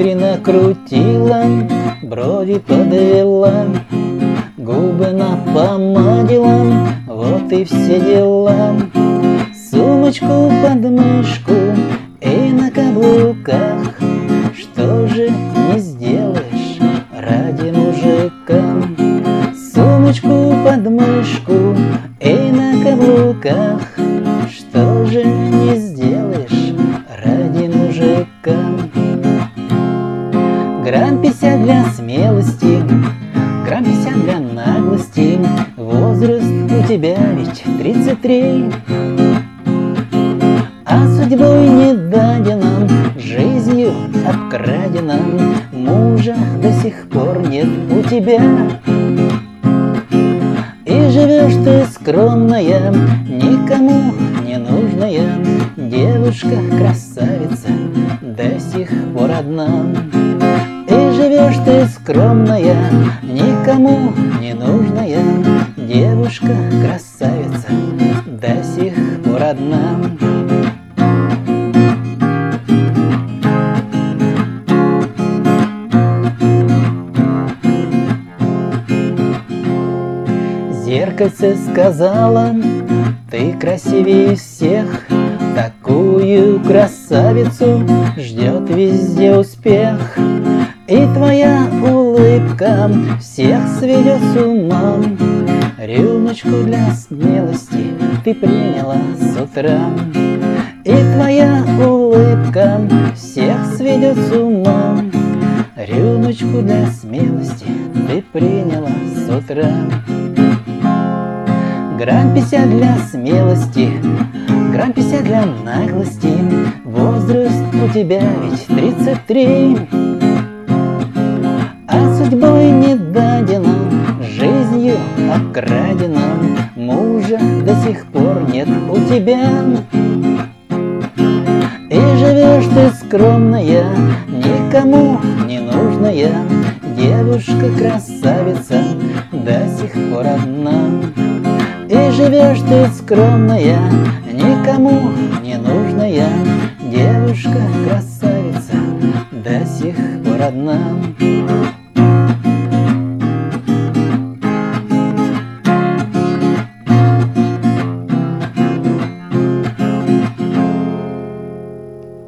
кудри накрутила, брови подвела, губы напомадила, вот и все дела. Сумочку под мышку и на каблуках, что же не сделаешь ради мужика? Сумочку под мышку и на каблуках, Грамм для смелости, грамм пятьдесят для наглости, Возраст у тебя ведь тридцать три. А судьбой не дадено, жизнью обкрадено, Мужа до сих пор нет у тебя. И живешь ты скромная, никому не нужная, Девушка-красавица до сих пор одна. Скромная, никому не нужная, Девушка-красавица до сих пор одна. Зеркальце сказала, ты красивее всех, Такую красавицу ждет везде успех облакам Всех сведет с ума Рюмочку для смелости Ты приняла с утра. И твоя улыбка Всех сведет с ума Рюмочку для смелости Ты приняла с утра. Грамм 50 для смелости, грамм 50 для наглости. Возраст у тебя ведь 33 обкрадено, Мужа до сих пор нет у тебя. И живешь ты скромная, никому не нужная, Девушка-красавица до сих пор одна. И живешь ты скромная, никому не нужная, Девушка-красавица до сих пор одна.